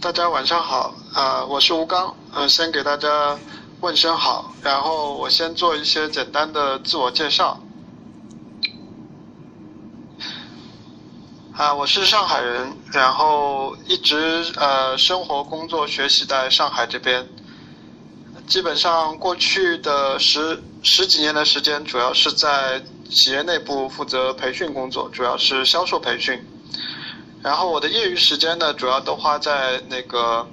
大家晚上好，啊，我是吴刚，呃，先给大家问声好，然后我先做一些简单的自我介绍。啊，我是上海人，然后一直呃生活、工作、学习在上海这边，基本上过去的十十几年的时间，主要是在企业内部负责培训工作，主要是销售培训。然后我的业余时间呢，主要都花在那个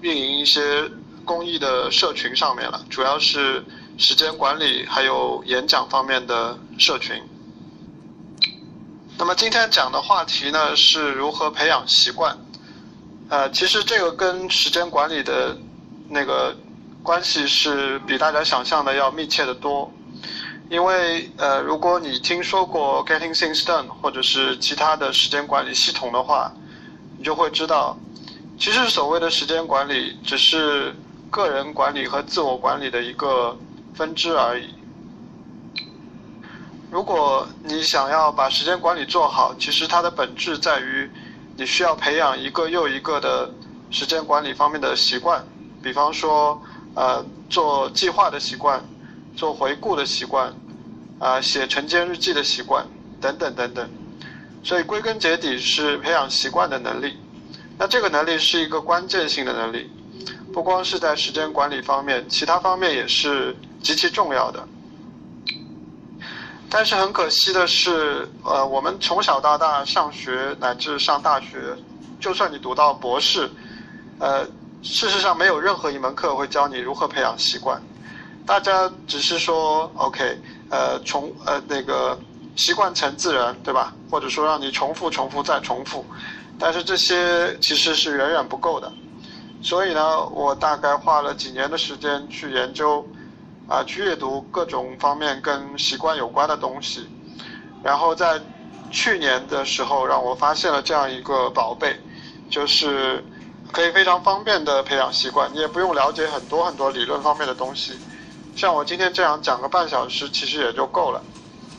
运营一些公益的社群上面了，主要是时间管理还有演讲方面的社群。那么今天讲的话题呢，是如何培养习惯。呃，其实这个跟时间管理的那个关系是比大家想象的要密切的多。因为呃，如果你听说过 Getting Things Done 或者是其他的时间管理系统的话，你就会知道，其实所谓的时间管理只是个人管理和自我管理的一个分支而已。如果你想要把时间管理做好，其实它的本质在于你需要培养一个又一个的时间管理方面的习惯，比方说呃做计划的习惯，做回顾的习惯。啊，写晨间日记的习惯，等等等等，所以归根结底是培养习惯的能力。那这个能力是一个关键性的能力，不光是在时间管理方面，其他方面也是极其重要的。但是很可惜的是，呃，我们从小到大上学乃至上大学，就算你读到博士，呃，事实上没有任何一门课会教你如何培养习惯。大家只是说 OK。呃，重呃那个习惯成自然，对吧？或者说让你重复、重复再重复，但是这些其实是远远不够的。所以呢，我大概花了几年的时间去研究，啊，去阅读各种方面跟习惯有关的东西，然后在去年的时候，让我发现了这样一个宝贝，就是可以非常方便的培养习惯，你也不用了解很多很多理论方面的东西。像我今天这样讲个半小时，其实也就够了。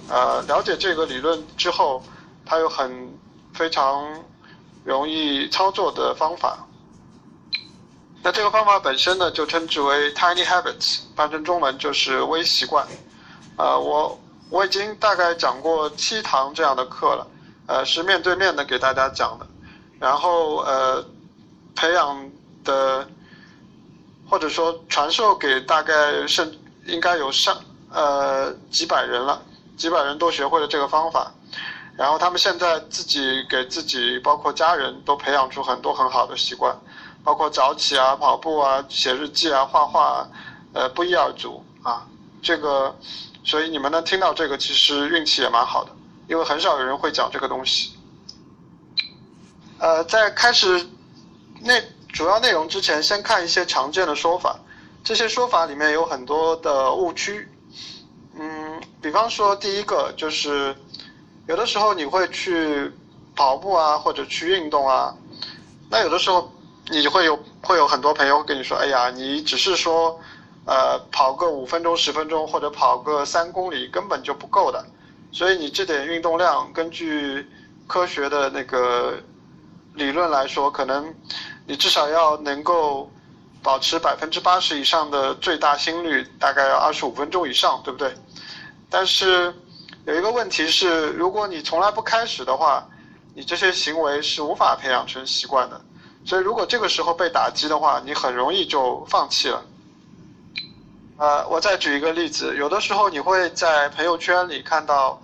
呃，了解这个理论之后，它有很非常容易操作的方法。那这个方法本身呢，就称之为 tiny habits，翻成中文就是微习惯。呃，我我已经大概讲过七堂这样的课了，呃，是面对面的给大家讲的。然后呃，培养的或者说传授给大概甚。应该有上呃几百人了，几百人都学会了这个方法，然后他们现在自己给自己，包括家人都培养出很多很好的习惯，包括早起啊、跑步啊、写日记啊、画画，呃，不一而足啊。这个，所以你们能听到这个，其实运气也蛮好的，因为很少有人会讲这个东西。呃，在开始内主要内容之前，先看一些常见的说法。这些说法里面有很多的误区，嗯，比方说第一个就是，有的时候你会去跑步啊，或者去运动啊，那有的时候你会有会有很多朋友跟你说，哎呀，你只是说，呃，跑个五分钟、十分钟，或者跑个三公里根本就不够的，所以你这点运动量，根据科学的那个理论来说，可能你至少要能够。保持百分之八十以上的最大心率，大概要二十五分钟以上，对不对？但是有一个问题是，如果你从来不开始的话，你这些行为是无法培养成习惯的。所以如果这个时候被打击的话，你很容易就放弃了。呃，我再举一个例子，有的时候你会在朋友圈里看到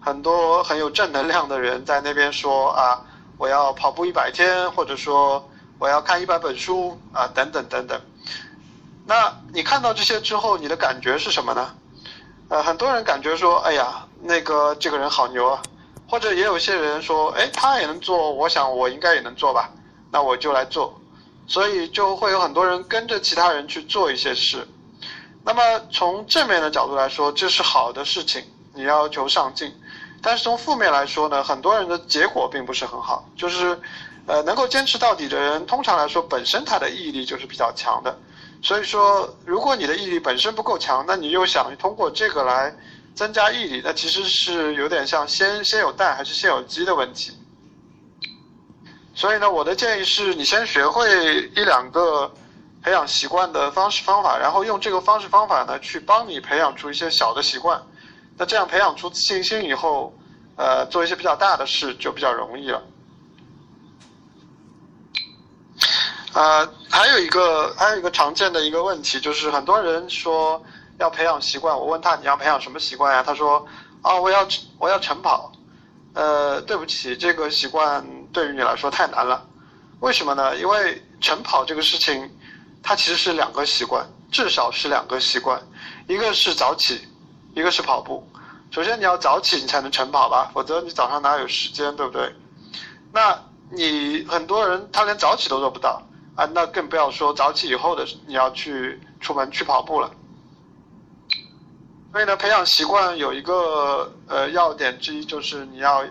很多很有正能量的人在那边说啊，我要跑步一百天，或者说。我要看一百本书啊，等等等等。那你看到这些之后，你的感觉是什么呢？呃，很多人感觉说，哎呀，那个这个人好牛啊，或者也有些人说，哎，他也能做，我想我应该也能做吧，那我就来做。所以就会有很多人跟着其他人去做一些事。那么从正面的角度来说，这是好的事情，你要求上进。但是从负面来说呢，很多人的结果并不是很好，就是。呃，能够坚持到底的人，通常来说本身他的毅力就是比较强的。所以说，如果你的毅力本身不够强，那你又想通过这个来增加毅力，那其实是有点像先先有蛋还是先有鸡的问题。所以呢，我的建议是你先学会一两个培养习惯的方式方法，然后用这个方式方法呢，去帮你培养出一些小的习惯。那这样培养出自信心以后，呃，做一些比较大的事就比较容易了。呃，还有一个还有一个常见的一个问题就是，很多人说要培养习惯，我问他你要培养什么习惯呀？他说啊，我要我要晨跑。呃，对不起，这个习惯对于你来说太难了。为什么呢？因为晨跑这个事情，它其实是两个习惯，至少是两个习惯，一个是早起，一个是跑步。首先你要早起，你才能晨跑吧，否则你早上哪有时间，对不对？那你很多人他连早起都做不到啊，那更不要说早起以后的你要去出门去跑步了。所以呢，培养习惯有一个呃要点之一，就是你要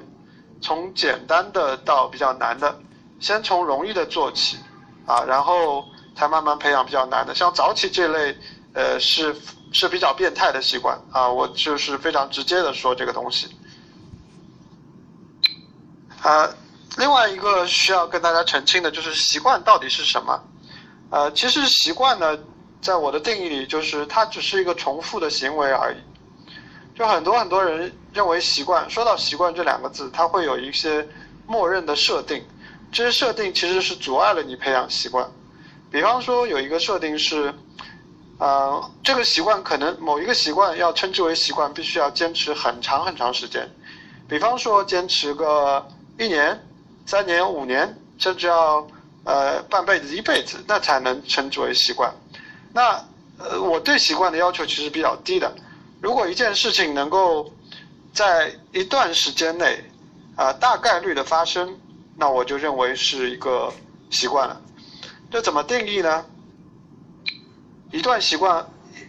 从简单的到比较难的，先从容易的做起，啊，然后才慢慢培养比较难的。像早起这类，呃，是是比较变态的习惯啊，我就是非常直接的说这个东西。啊，另外一个需要跟大家澄清的就是习惯到底是什么？呃，其实习惯呢。在我的定义里，就是它只是一个重复的行为而已。就很多很多人认为习惯，说到习惯这两个字，它会有一些默认的设定，这些设定其实是阻碍了你培养习惯。比方说有一个设定是，呃，这个习惯可能某一个习惯要称之为习惯，必须要坚持很长很长时间。比方说坚持个一年、三年、五年，甚至要呃半辈子、一辈子，那才能称之为习惯。那呃，我对习惯的要求其实比较低的。如果一件事情能够在一段时间内啊大概率的发生，那我就认为是一个习惯了。这怎么定义呢？一段习惯，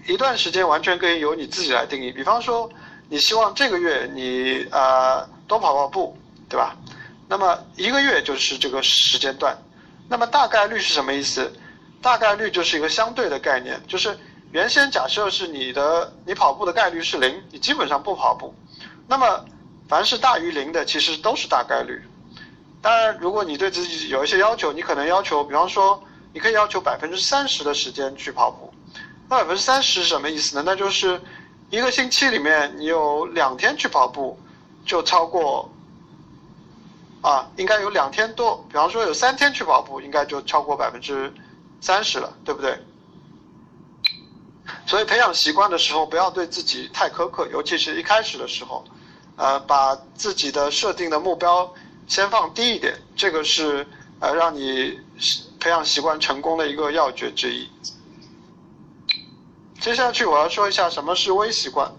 一段时间完全可以由你自己来定义。比方说，你希望这个月你啊多跑跑步，对吧？那么一个月就是这个时间段。那么大概率是什么意思？大概率就是一个相对的概念，就是原先假设是你的你跑步的概率是零，你基本上不跑步。那么凡是大于零的，其实都是大概率。当然，如果你对自己有一些要求，你可能要求，比方说，你可以要求百分之三十的时间去跑步。那百分之三十是什么意思呢？那就是一个星期里面你有两天去跑步，就超过啊，应该有两天多。比方说有三天去跑步，应该就超过百分之。三十了，对不对？所以培养习惯的时候，不要对自己太苛刻，尤其是一开始的时候，呃，把自己的设定的目标先放低一点，这个是呃让你培养习惯成功的一个要诀之一。接下去我要说一下什么是微习惯。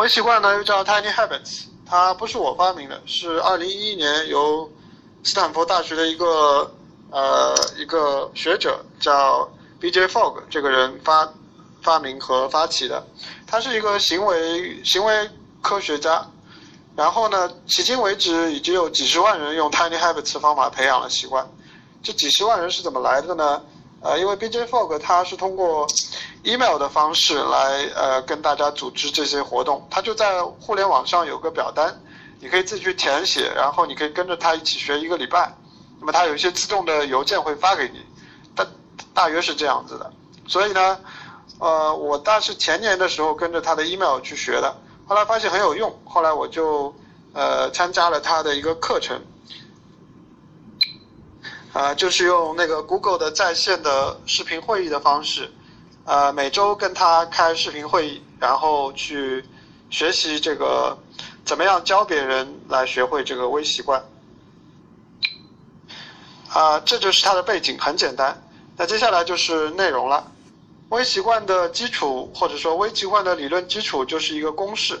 微习惯呢又叫 Tiny Habits，它不是我发明的，是二零一一年由斯坦福大学的一个呃一个学者叫 B.J. Fogg，这个人发发明和发起的，他是一个行为行为科学家。然后呢，迄今为止已经有几十万人用 Tiny Habits 方法培养了习惯。这几十万人是怎么来的呢？呃，因为 B.J. Fogg 他是通过 email 的方式来呃跟大家组织这些活动，他就在互联网上有个表单。你可以自己去填写，然后你可以跟着他一起学一个礼拜。那么他有一些自动的邮件会发给你，大大约是这样子的。所以呢，呃，我大是前年的时候跟着他的 email 去学的，后来发现很有用，后来我就呃参加了他的一个课程，啊，就是用那个 Google 的在线的视频会议的方式，呃，每周跟他开视频会议，然后去学习这个。怎么样教别人来学会这个微习惯？啊，这就是它的背景，很简单。那接下来就是内容了。微习惯的基础，或者说微习惯的理论基础，就是一个公式。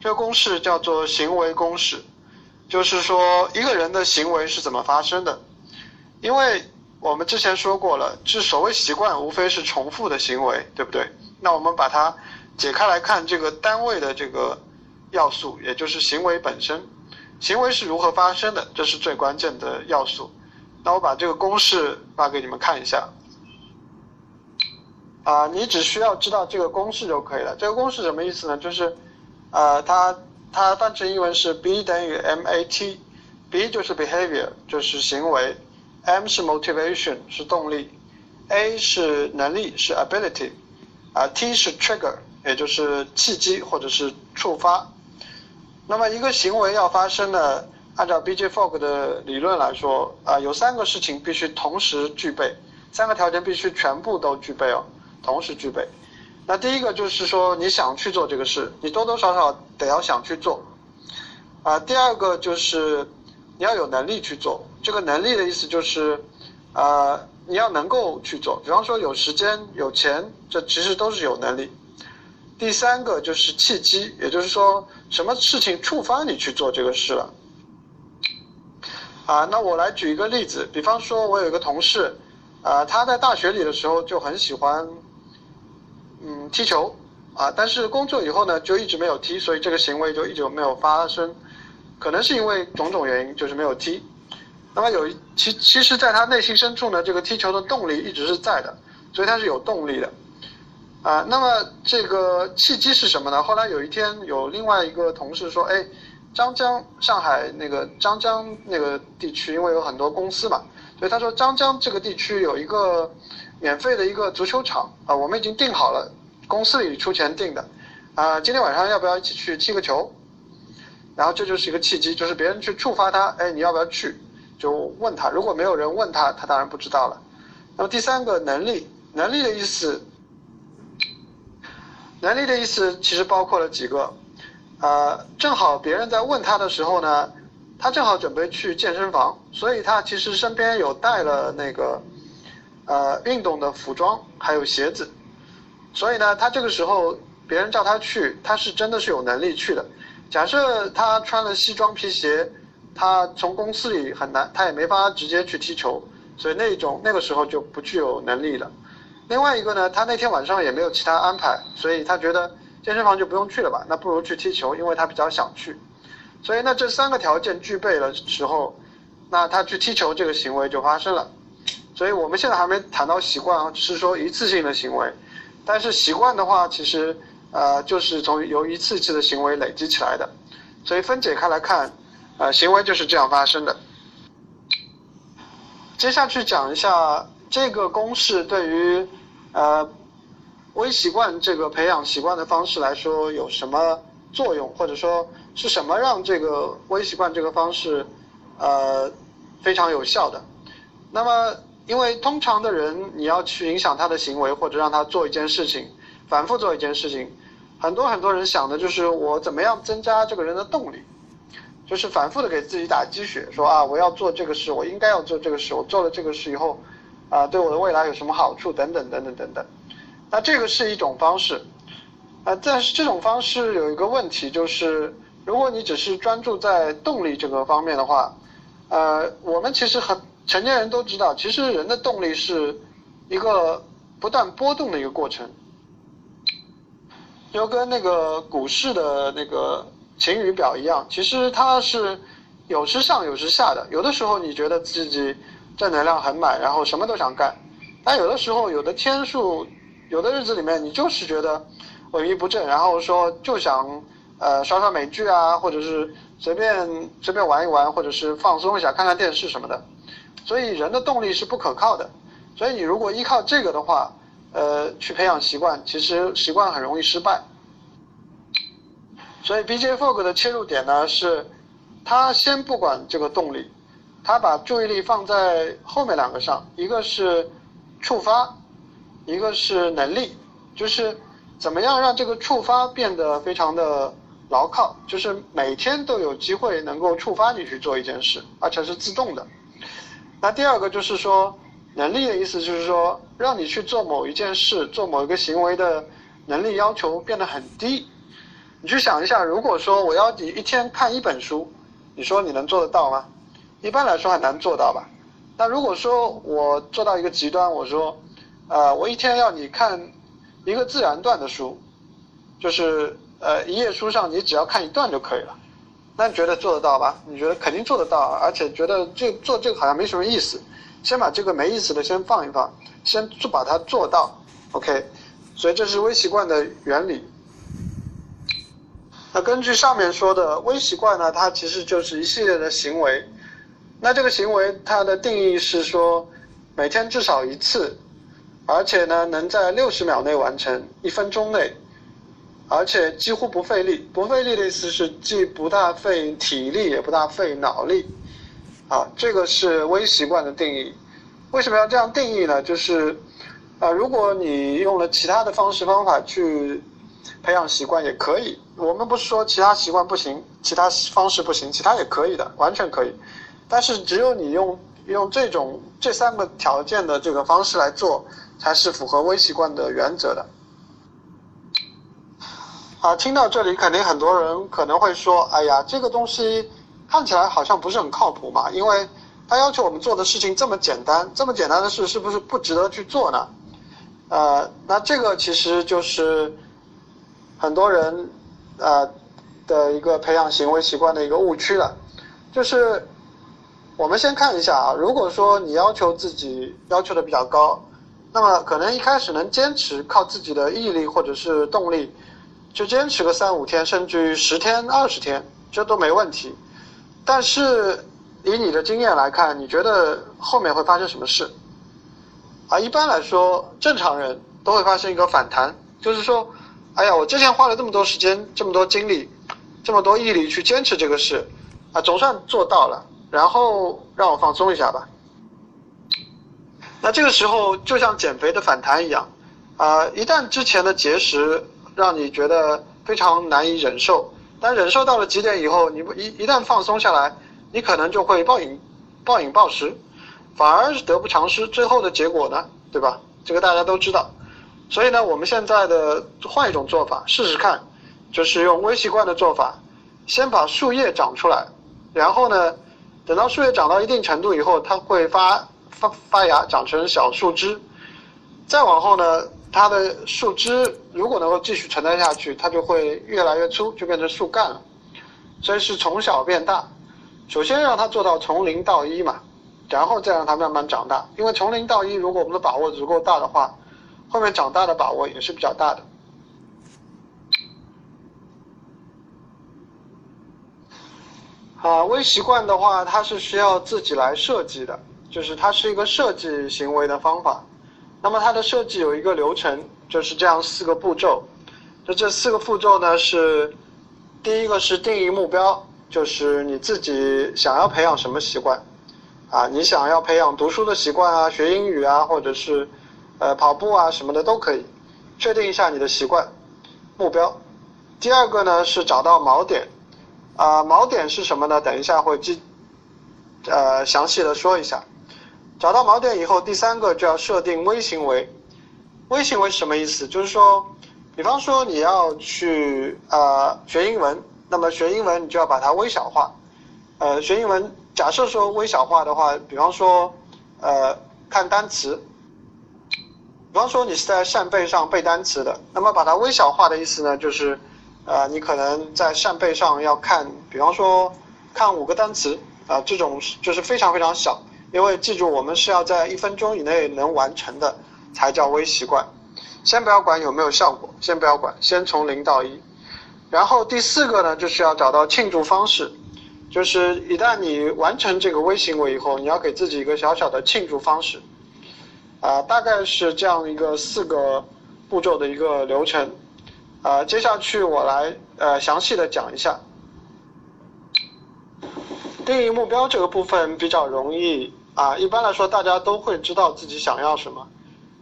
这个公式叫做行为公式，就是说一个人的行为是怎么发生的。因为我们之前说过了，这所谓习惯，无非是重复的行为，对不对？那我们把它解开来看，这个单位的这个。要素，也就是行为本身，行为是如何发生的，这是最关键的要素。那我把这个公式发给你们看一下。啊，你只需要知道这个公式就可以了。这个公式什么意思呢？就是，呃，它它翻成英文是 B 等于 MAT，B 就是 behavior 就是行为，M 是 motivation 是动力，A 是能力是 ability，啊 T 是 trigger 也就是契机或者是触发。那么一个行为要发生呢，按照 B J Fogg 的理论来说，啊有三个事情必须同时具备，三个条件必须全部都具备哦，同时具备。那第一个就是说你想去做这个事，你多多少少得要想去做，啊，第二个就是你要有能力去做，这个能力的意思就是，啊，你要能够去做，比方说有时间、有钱，这其实都是有能力。第三个就是契机，也就是说什么事情触发你去做这个事了，啊，那我来举一个例子，比方说我有一个同事，啊，他在大学里的时候就很喜欢。嗯，踢球啊，但是工作以后呢，就一直没有踢，所以这个行为就一直没有发生，可能是因为种种原因，就是没有踢。那么有其其实，在他内心深处呢，这个踢球的动力一直是在的，所以他是有动力的啊。那么这个契机是什么呢？后来有一天，有另外一个同事说，哎，张江上海那个张江那个地区，因为有很多公司嘛，所以他说张江这个地区有一个。免费的一个足球场啊，我们已经订好了，公司里出钱订的，啊，今天晚上要不要一起去踢个球？然后这就是一个契机，就是别人去触发他，哎，你要不要去？就问他，如果没有人问他，他当然不知道了。那么第三个能力，能力的意思，能力的意思其实包括了几个，呃，正好别人在问他的时候呢，他正好准备去健身房，所以他其实身边有带了那个。呃，运动的服装还有鞋子，所以呢，他这个时候别人叫他去，他是真的是有能力去的。假设他穿了西装皮鞋，他从公司里很难，他也没法直接去踢球，所以那种那个时候就不具有能力了。另外一个呢，他那天晚上也没有其他安排，所以他觉得健身房就不用去了吧，那不如去踢球，因为他比较想去。所以那这三个条件具备了时候，那他去踢球这个行为就发生了。所以我们现在还没谈到习惯啊，只是说一次性的行为。但是习惯的话，其实呃就是从由一次次的行为累积起来的。所以分解开来看，呃，行为就是这样发生的。接下去讲一下这个公式对于呃微习惯这个培养习惯的方式来说有什么作用，或者说是什么让这个微习惯这个方式呃非常有效的？那么。因为通常的人，你要去影响他的行为，或者让他做一件事情，反复做一件事情，很多很多人想的就是我怎么样增加这个人的动力，就是反复的给自己打鸡血，说啊我要做这个事，我应该要做这个事，我做了这个事以后，啊对我的未来有什么好处等等等等等等。那这个是一种方式，啊但是这种方式有一个问题就是，如果你只是专注在动力这个方面的话，呃我们其实很。成年人都知道，其实人的动力是一个不断波动的一个过程，就跟那个股市的那个晴雨表一样，其实它是有时上有时下的。有的时候你觉得自己正能量很满，然后什么都想干；但有的时候，有的天数，有的日子里面，你就是觉得萎靡不振，然后说就想呃刷刷美剧啊，或者是随便随便玩一玩，或者是放松一下，看看电视什么的。所以人的动力是不可靠的，所以你如果依靠这个的话，呃，去培养习惯，其实习惯很容易失败。所以 B J F O G 的切入点呢是，他先不管这个动力，他把注意力放在后面两个上，一个是触发，一个是能力，就是怎么样让这个触发变得非常的牢靠，就是每天都有机会能够触发你去做一件事，而且是自动的。那第二个就是说，能力的意思就是说，让你去做某一件事、做某一个行为的能力要求变得很低。你去想一下，如果说我要你一天看一本书，你说你能做得到吗？一般来说很难做到吧。那如果说我做到一个极端，我说，呃，我一天要你看一个自然段的书，就是呃一页书上你只要看一段就可以了。那你觉得做得到吧？你觉得肯定做得到，而且觉得这做这个好像没什么意思，先把这个没意思的先放一放，先做把它做到，OK。所以这是微习惯的原理。那根据上面说的微习惯呢，它其实就是一系列的行为。那这个行为它的定义是说，每天至少一次，而且呢能在六十秒内完成，一分钟内，而且几乎不费力。不费力的意思是既不大费体力，也不大费脑力。啊，这个是微习惯的定义。为什么要这样定义呢？就是，啊，如果你用了其他的方式方法去培养习惯也可以。我们不是说其他习惯不行，其他方式不行，其他也可以的，完全可以。但是只有你用用这种这三个条件的这个方式来做，才是符合微习惯的原则的。啊，听到这里，肯定很多人可能会说：“哎呀，这个东西看起来好像不是很靠谱嘛，因为他要求我们做的事情这么简单，这么简单的事是不是不值得去做呢？”呃，那这个其实就是很多人呃的一个培养行为习惯的一个误区了，就是。我们先看一下啊，如果说你要求自己要求的比较高，那么可能一开始能坚持靠自己的毅力或者是动力，就坚持个三五天，甚至于十天、二十天，这都没问题。但是以你的经验来看，你觉得后面会发生什么事？啊，一般来说，正常人都会发生一个反弹，就是说，哎呀，我之前花了这么多时间、这么多精力、这么多毅力去坚持这个事，啊，总算做到了。然后让我放松一下吧。那这个时候就像减肥的反弹一样，啊，一旦之前的节食让你觉得非常难以忍受，但忍受到了极点以后，你不一一旦放松下来，你可能就会暴饮暴饮暴食，反而是得不偿失。最后的结果呢，对吧？这个大家都知道。所以呢，我们现在的换一种做法试试看，就是用微习惯的做法，先把树叶长出来，然后呢。等到树叶长到一定程度以后，它会发发发芽，长成小树枝。再往后呢，它的树枝如果能够继续承担下去，它就会越来越粗，就变成树干了。所以是从小变大，首先让它做到从零到一嘛，然后再让它慢慢长大。因为从零到一，如果我们的把握足够大的话，后面长大的把握也是比较大的。啊，微习惯的话，它是需要自己来设计的，就是它是一个设计行为的方法。那么它的设计有一个流程，就是这样四个步骤。那这四个步骤呢，是第一个是定义目标，就是你自己想要培养什么习惯，啊，你想要培养读书的习惯啊，学英语啊，或者是呃跑步啊什么的都可以，确定一下你的习惯目标。第二个呢是找到锚点。啊，锚点是什么呢？等一下会记，呃，详细的说一下。找到锚点以后，第三个就要设定微行为。微行为什么意思？就是说，比方说你要去呃学英文，那么学英文你就要把它微小化。呃，学英文，假设说微小化的话，比方说呃看单词，比方说你是在扇贝上背单词的，那么把它微小化的意思呢，就是。呃，你可能在扇贝上要看，比方说看五个单词啊，这种就是非常非常小，因为记住我们是要在一分钟以内能完成的才叫微习惯。先不要管有没有效果，先不要管，先从零到一。然后第四个呢，就是要找到庆祝方式，就是一旦你完成这个微行为以后，你要给自己一个小小的庆祝方式。啊，大概是这样一个四个步骤的一个流程。啊，接下去我来呃详细的讲一下定义目标这个部分比较容易啊，一般来说大家都会知道自己想要什么。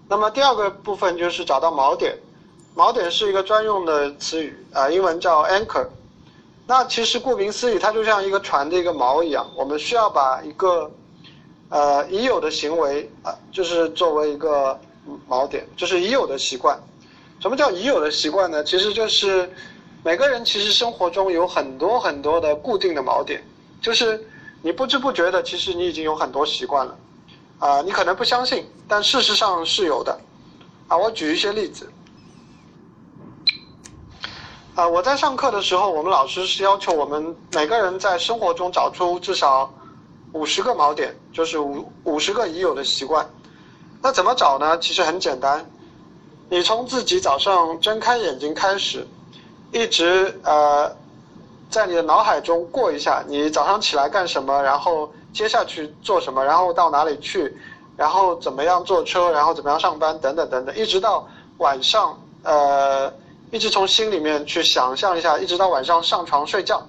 那么第二个部分就是找到锚点，锚点是一个专用的词语啊，英文叫 anchor。那其实顾名思义，它就像一个船的一个锚一样，我们需要把一个呃已有的行为啊，就是作为一个锚点，就是已有的习惯。什么叫已有的习惯呢？其实就是每个人其实生活中有很多很多的固定的锚点，就是你不知不觉的，其实你已经有很多习惯了，啊，你可能不相信，但事实上是有的，啊，我举一些例子，啊，我在上课的时候，我们老师是要求我们每个人在生活中找出至少五十个锚点，就是五五十个已有的习惯，那怎么找呢？其实很简单。你从自己早上睁开眼睛开始，一直呃在你的脑海中过一下，你早上起来干什么，然后接下去做什么，然后到哪里去，然后怎么样坐车，然后怎么样上班，等等等等，一直到晚上呃，一直从心里面去想象一下，一直到晚上上床睡觉，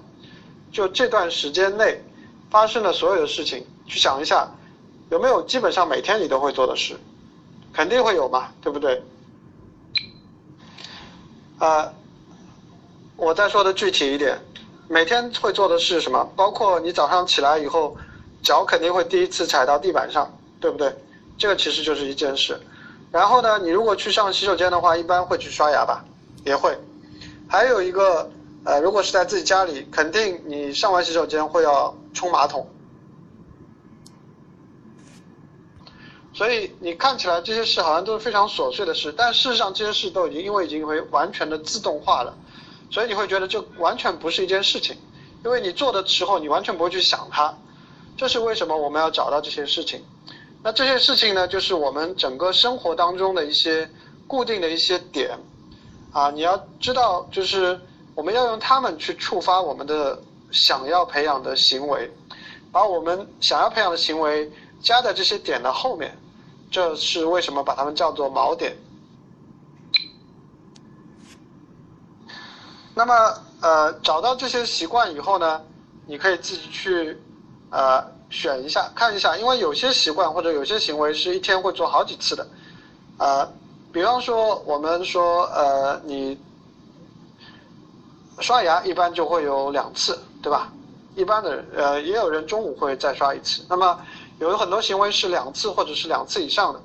就这段时间内发生的所有的事情，去想一下有没有基本上每天你都会做的事，肯定会有嘛，对不对？呃，我再说的具体一点，每天会做的是什么？包括你早上起来以后，脚肯定会第一次踩到地板上，对不对？这个其实就是一件事。然后呢，你如果去上洗手间的话，一般会去刷牙吧，也会。还有一个，呃，如果是在自己家里，肯定你上完洗手间会要冲马桶。所以你看起来这些事好像都是非常琐碎的事，但事实上这些事都已经因为已经会完全的自动化了，所以你会觉得这完全不是一件事情，因为你做的时候你完全不会去想它，这是为什么我们要找到这些事情。那这些事情呢，就是我们整个生活当中的一些固定的一些点，啊，你要知道，就是我们要用它们去触发我们的想要培养的行为，把我们想要培养的行为加在这些点的后面。这是为什么把它们叫做锚点。那么，呃，找到这些习惯以后呢，你可以自己去，呃，选一下，看一下，因为有些习惯或者有些行为是一天会做好几次的，呃，比方说我们说，呃，你刷牙一般就会有两次，对吧？一般的，呃，也有人中午会再刷一次。那么。有很多行为是两次或者是两次以上的，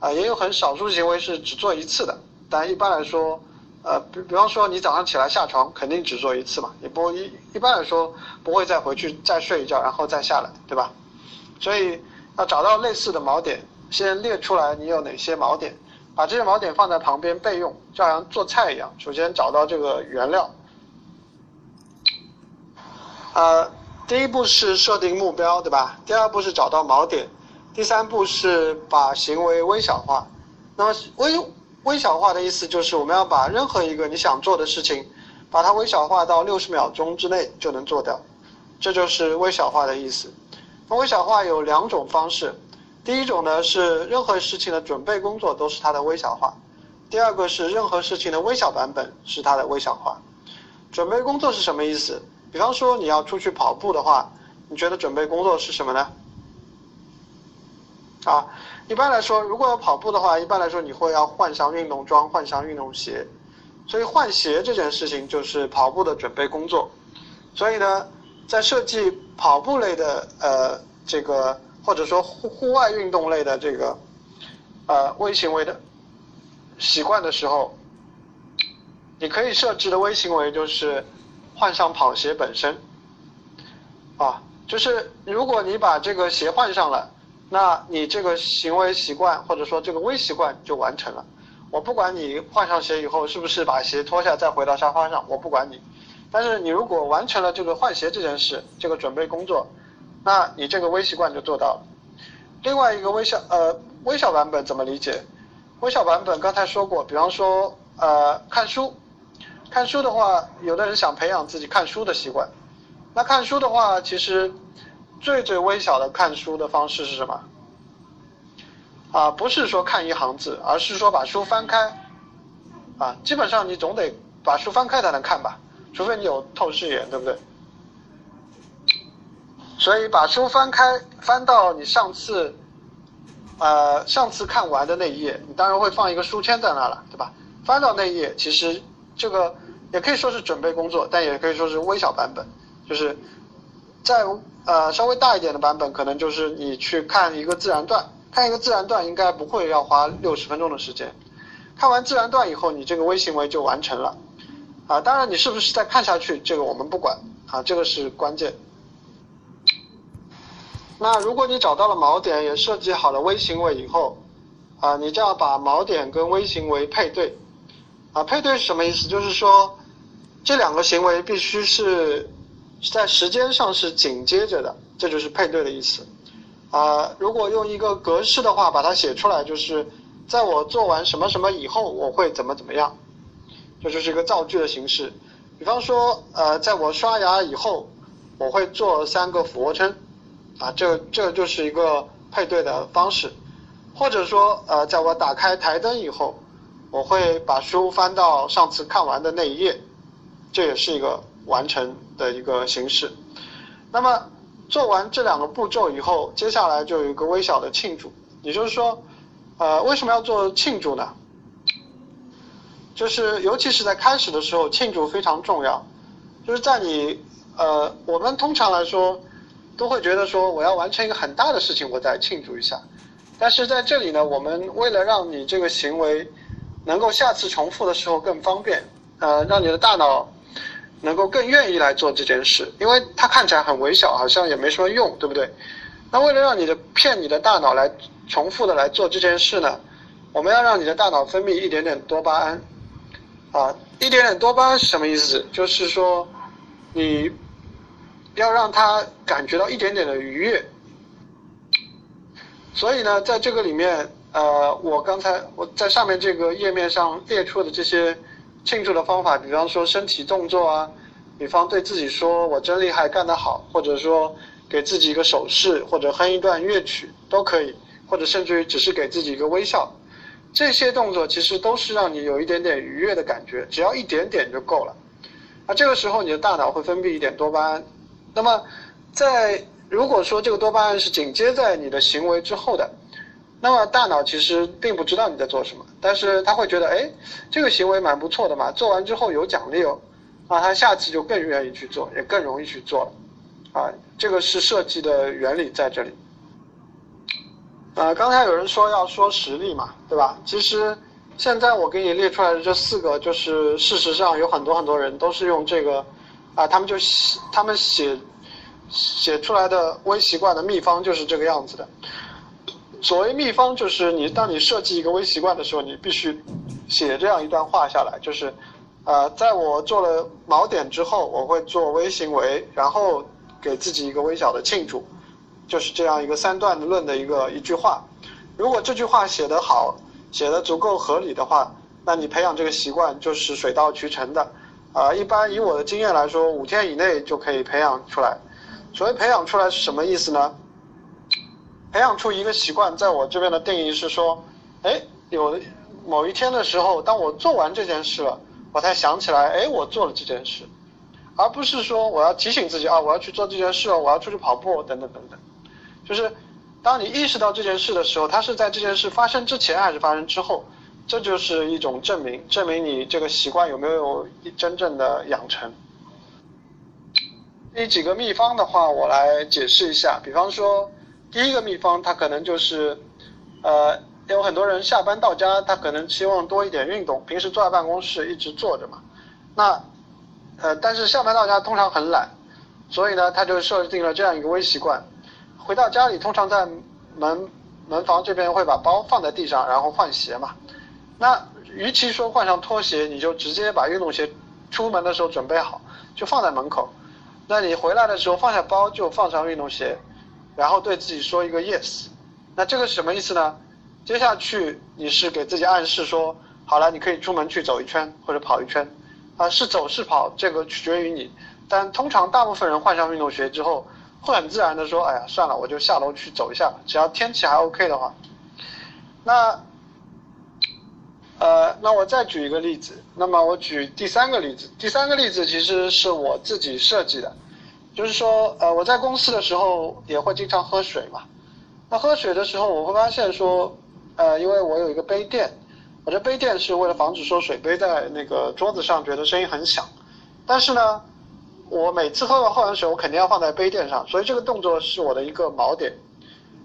啊，也有很少数行为是只做一次的。但一般来说，呃，比比方说你早上起来下床，肯定只做一次嘛，也不一一般来说不会再回去再睡一觉，然后再下来，对吧？所以要找到类似的锚点，先列出来你有哪些锚点，把这些锚点放在旁边备用，就好像做菜一样。首先找到这个原料，呃。第一步是设定目标，对吧？第二步是找到锚点，第三步是把行为微小化。那么微微小化的意思就是我们要把任何一个你想做的事情，把它微小化到六十秒钟之内就能做掉，这就是微小化的意思。那微小化有两种方式，第一种呢是任何事情的准备工作都是它的微小化，第二个是任何事情的微小版本是它的微小化。准备工作是什么意思？比方说你要出去跑步的话，你觉得准备工作是什么呢？啊，一般来说，如果要跑步的话，一般来说你会要换上运动装，换上运动鞋，所以换鞋这件事情就是跑步的准备工作。所以呢，在设计跑步类的呃这个或者说户户外运动类的这个呃微行为的习惯的时候，你可以设置的微行为就是。换上跑鞋本身，啊，就是如果你把这个鞋换上了，那你这个行为习惯或者说这个微习惯就完成了。我不管你换上鞋以后是不是把鞋脱下再回到沙发上，我不管你。但是你如果完成了这个换鞋这件事，这个准备工作，那你这个微习惯就做到了。另外一个微笑呃微笑版本怎么理解？微笑版本刚才说过，比方说呃看书。看书的话，有的人想培养自己看书的习惯。那看书的话，其实最最微小的看书的方式是什么？啊，不是说看一行字，而是说把书翻开。啊，基本上你总得把书翻开才能看吧，除非你有透视眼，对不对？所以把书翻开，翻到你上次，呃，上次看完的那一页，你当然会放一个书签在那了，对吧？翻到那一页，其实。这个也可以说是准备工作，但也可以说是微小版本，就是在呃稍微大一点的版本，可能就是你去看一个自然段，看一个自然段应该不会要花六十分钟的时间，看完自然段以后，你这个微行为就完成了，啊，当然你是不是再看下去，这个我们不管，啊，这个是关键。那如果你找到了锚点，也设计好了微行为以后，啊，你就要把锚点跟微行为配对。啊，配对是什么意思？就是说，这两个行为必须是在时间上是紧接着的，这就是配对的意思。啊，如果用一个格式的话把它写出来，就是在我做完什么什么以后，我会怎么怎么样，这就是一个造句的形式。比方说，呃，在我刷牙以后，我会做三个俯卧撑，啊，这这就是一个配对的方式。或者说，呃，在我打开台灯以后，我会把书翻到上次看完的那一页，这也是一个完成的一个形式。那么做完这两个步骤以后，接下来就有一个微小的庆祝，也就是说，呃，为什么要做庆祝呢？就是尤其是在开始的时候，庆祝非常重要。就是在你，呃，我们通常来说都会觉得说，我要完成一个很大的事情，我再庆祝一下。但是在这里呢，我们为了让你这个行为能够下次重复的时候更方便，呃，让你的大脑能够更愿意来做这件事，因为它看起来很微小，好像也没什么用，对不对？那为了让你的骗你的大脑来重复的来做这件事呢，我们要让你的大脑分泌一点点多巴胺，啊，一点点多巴胺是什么意思？就是说你要让它感觉到一点点的愉悦。所以呢，在这个里面，呃，我刚才我在上面这个页面上列出的这些庆祝的方法，比方说身体动作啊，比方对自己说我真厉害，干得好，或者说给自己一个手势，或者哼一段乐曲都可以，或者甚至于只是给自己一个微笑，这些动作其实都是让你有一点点愉悦的感觉，只要一点点就够了。那这个时候你的大脑会分泌一点多巴胺，那么在。如果说这个多巴胺是紧接在你的行为之后的，那么大脑其实并不知道你在做什么，但是他会觉得，哎，这个行为蛮不错的嘛，做完之后有奖励哦，啊，他下次就更愿意去做，也更容易去做了，啊，这个是设计的原理在这里。啊，刚才有人说要说实例嘛，对吧？其实现在我给你列出来的这四个，就是事实上有很多很多人都是用这个，啊，他们就，他们写。写出来的微习惯的秘方就是这个样子的。所谓秘方，就是你当你设计一个微习惯的时候，你必须写这样一段话下来，就是，呃，在我做了锚点之后，我会做微行为，然后给自己一个微小的庆祝，就是这样一个三段论的一个一句话。如果这句话写得好，写得足够合理的话，那你培养这个习惯就是水到渠成的。啊，一般以我的经验来说，五天以内就可以培养出来。所谓培养出来是什么意思呢？培养出一个习惯，在我这边的定义是说，哎，有某一天的时候，当我做完这件事了，我才想起来，哎，我做了这件事，而不是说我要提醒自己啊，我要去做这件事了，我要出去跑步等等等等。就是当你意识到这件事的时候，它是在这件事发生之前还是发生之后，这就是一种证明，证明你这个习惯有没有真正的养成。这几个秘方的话，我来解释一下。比方说，第一个秘方，它可能就是，呃，有很多人下班到家，他可能希望多一点运动，平时坐在办公室一直坐着嘛。那，呃，但是下班到家通常很懒，所以呢，他就设定了这样一个微习惯：回到家里，通常在门门房这边会把包放在地上，然后换鞋嘛。那与其说换上拖鞋，你就直接把运动鞋出门的时候准备好，就放在门口。那你回来的时候放下包就放上运动鞋，然后对自己说一个 yes，那这个是什么意思呢？接下去你是给自己暗示说，好了，你可以出门去走一圈或者跑一圈，啊，是走是跑这个取决于你，但通常大部分人换上运动鞋之后，会很自然的说，哎呀，算了，我就下楼去走一下，只要天气还 OK 的话，那。呃，那我再举一个例子。那么我举第三个例子。第三个例子其实是我自己设计的，就是说，呃，我在公司的时候也会经常喝水嘛。那喝水的时候，我会发现说，呃，因为我有一个杯垫，我这杯垫是为了防止说水杯在那个桌子上觉得声音很响。但是呢，我每次喝完喝完水，我肯定要放在杯垫上，所以这个动作是我的一个锚点。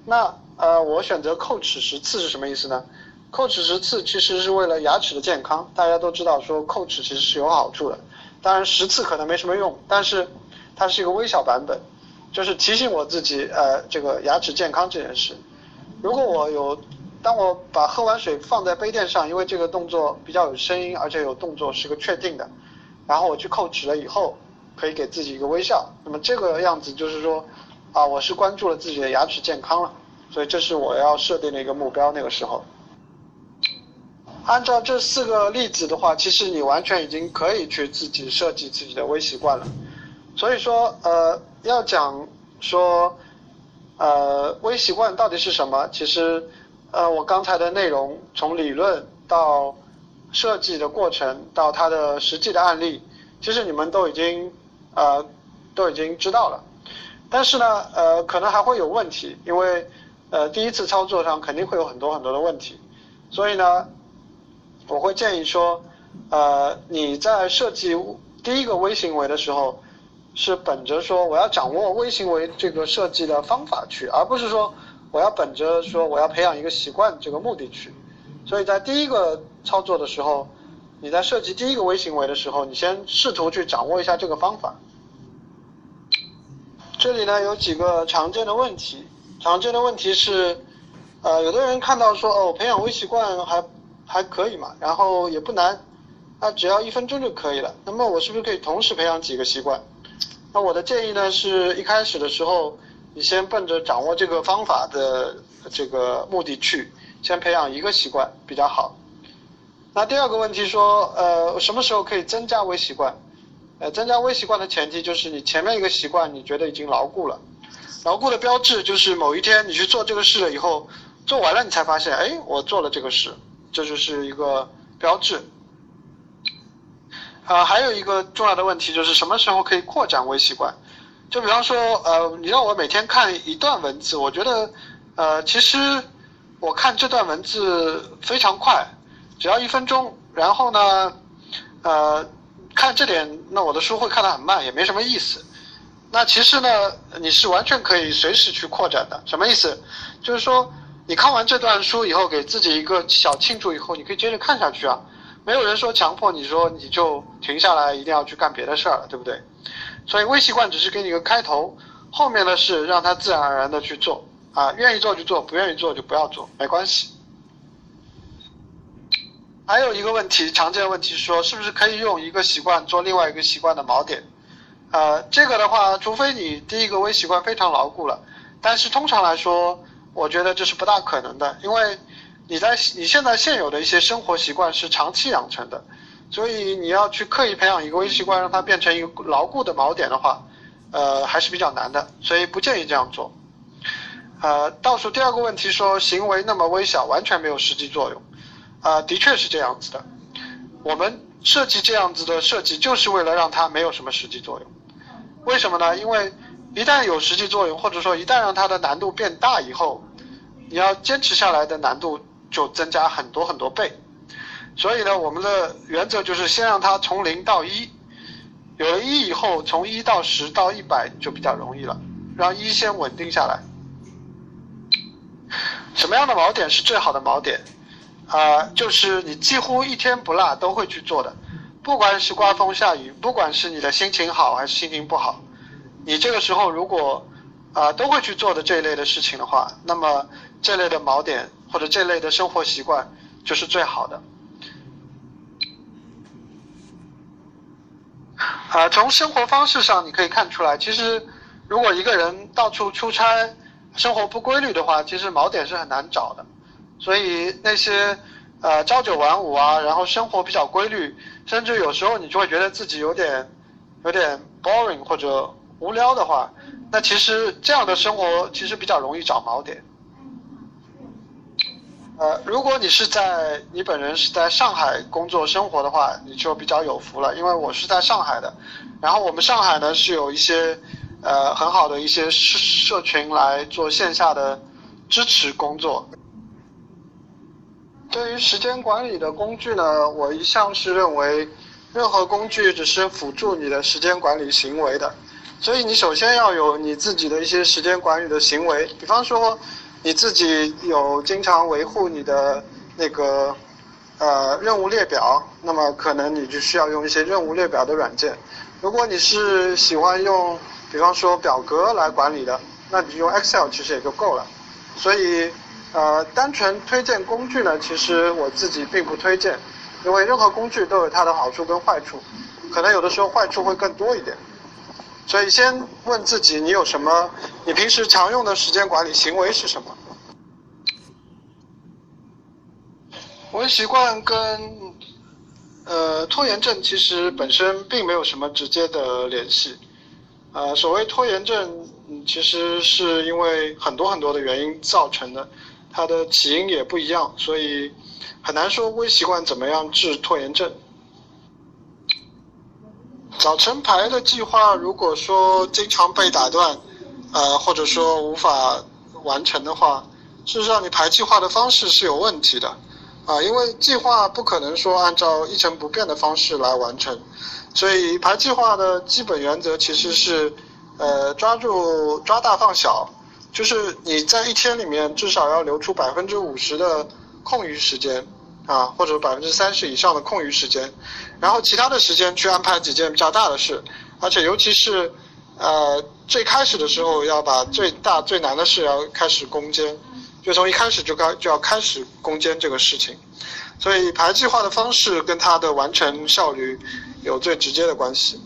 那呃，我选择叩齿十次是什么意思呢？叩齿十次其实是为了牙齿的健康，大家都知道说叩齿其实是有好处的。当然十次可能没什么用，但是它是一个微小版本，就是提醒我自己呃这个牙齿健康这件事。如果我有，当我把喝完水放在杯垫上，因为这个动作比较有声音，而且有动作是个确定的，然后我去叩齿了以后，可以给自己一个微笑。那么这个样子就是说啊我是关注了自己的牙齿健康了，所以这是我要设定的一个目标那个时候。按照这四个例子的话，其实你完全已经可以去自己设计自己的微习惯了。所以说，呃，要讲说，呃，微习惯到底是什么？其实，呃，我刚才的内容从理论到设计的过程到它的实际的案例，其实你们都已经呃都已经知道了。但是呢，呃，可能还会有问题，因为呃第一次操作上肯定会有很多很多的问题，所以呢。我会建议说，呃，你在设计第一个微行为的时候，是本着说我要掌握微行为这个设计的方法去，而不是说我要本着说我要培养一个习惯这个目的去。所以在第一个操作的时候，你在设计第一个微行为的时候，你先试图去掌握一下这个方法。这里呢有几个常见的问题，常见的问题是，呃，有的人看到说哦，培养微习惯还。还可以嘛，然后也不难，那只要一分钟就可以了。那么我是不是可以同时培养几个习惯？那我的建议呢，是一开始的时候，你先奔着掌握这个方法的这个目的去，先培养一个习惯比较好。那第二个问题说，呃，什么时候可以增加微习惯？呃，增加微习惯的前提就是你前面一个习惯你觉得已经牢固了，牢固的标志就是某一天你去做这个事了以后，做完了你才发现，哎，我做了这个事。这就是一个标志，啊，还有一个重要的问题就是什么时候可以扩展微习惯？就比方说，呃，你让我每天看一段文字，我觉得，呃，其实我看这段文字非常快，只要一分钟，然后呢，呃，看这点，那我的书会看得很慢，也没什么意思。那其实呢，你是完全可以随时去扩展的。什么意思？就是说。你看完这段书以后，给自己一个小庆祝以后，你可以接着看下去啊。没有人说强迫你说你就停下来，一定要去干别的事儿了，对不对？所以微习惯只是给你一个开头，后面的事让它自然而然的去做啊，愿意做就做，不愿意做就不要做，没关系。还有一个问题，常见问题说，是不是可以用一个习惯做另外一个习惯的锚点？呃，这个的话，除非你第一个微习惯非常牢固了，但是通常来说。我觉得这是不大可能的，因为你在你现在现有的一些生活习惯是长期养成的，所以你要去刻意培养一个微习惯，让它变成一个牢固的锚点的话，呃，还是比较难的，所以不建议这样做。呃，倒数第二个问题说行为那么微小，完全没有实际作用，啊，的确是这样子的。我们设计这样子的设计，就是为了让它没有什么实际作用。为什么呢？因为。一旦有实际作用，或者说一旦让它的难度变大以后，你要坚持下来的难度就增加很多很多倍。所以呢，我们的原则就是先让它从零到一，有了一以后，从一到十到一百就比较容易了，让一先稳定下来。什么样的锚点是最好的锚点？啊，就是你几乎一天不落都会去做的，不管是刮风下雨，不管是你的心情好还是心情不好。你这个时候如果啊都会去做的这一类的事情的话，那么这类的锚点或者这类的生活习惯就是最好的。啊，从生活方式上你可以看出来，其实如果一个人到处出差，生活不规律的话，其实锚点是很难找的。所以那些呃朝九晚五啊，然后生活比较规律，甚至有时候你就会觉得自己有点有点 boring 或者。无聊的话，那其实这样的生活其实比较容易找锚点。呃，如果你是在你本人是在上海工作生活的话，你就比较有福了，因为我是在上海的。然后我们上海呢是有一些呃很好的一些社社群来做线下的支持工作。对于时间管理的工具呢，我一向是认为，任何工具只是辅助你的时间管理行为的。所以你首先要有你自己的一些时间管理的行为，比方说，你自己有经常维护你的那个呃任务列表，那么可能你就需要用一些任务列表的软件。如果你是喜欢用，比方说表格来管理的，那你用 Excel 其实也就够了。所以呃，单纯推荐工具呢，其实我自己并不推荐，因为任何工具都有它的好处跟坏处，可能有的时候坏处会更多一点。所以，先问自己，你有什么？你平时常用的时间管理行为是什么？微习惯跟呃拖延症其实本身并没有什么直接的联系。呃，所谓拖延症，其实是因为很多很多的原因造成的，它的起因也不一样，所以很难说微习惯怎么样治拖延症。早晨排的计划，如果说经常被打断，呃，或者说无法完成的话，事实上你排计划的方式是有问题的，啊，因为计划不可能说按照一成不变的方式来完成，所以排计划的基本原则其实是，呃，抓住抓大放小，就是你在一天里面至少要留出百分之五十的空余时间。啊，或者百分之三十以上的空余时间，然后其他的时间去安排几件比较大的事，而且尤其是，呃，最开始的时候要把最大最难的事要开始攻坚，就从一开始就开就要开始攻坚这个事情，所以排计划的方式跟它的完成效率有最直接的关系。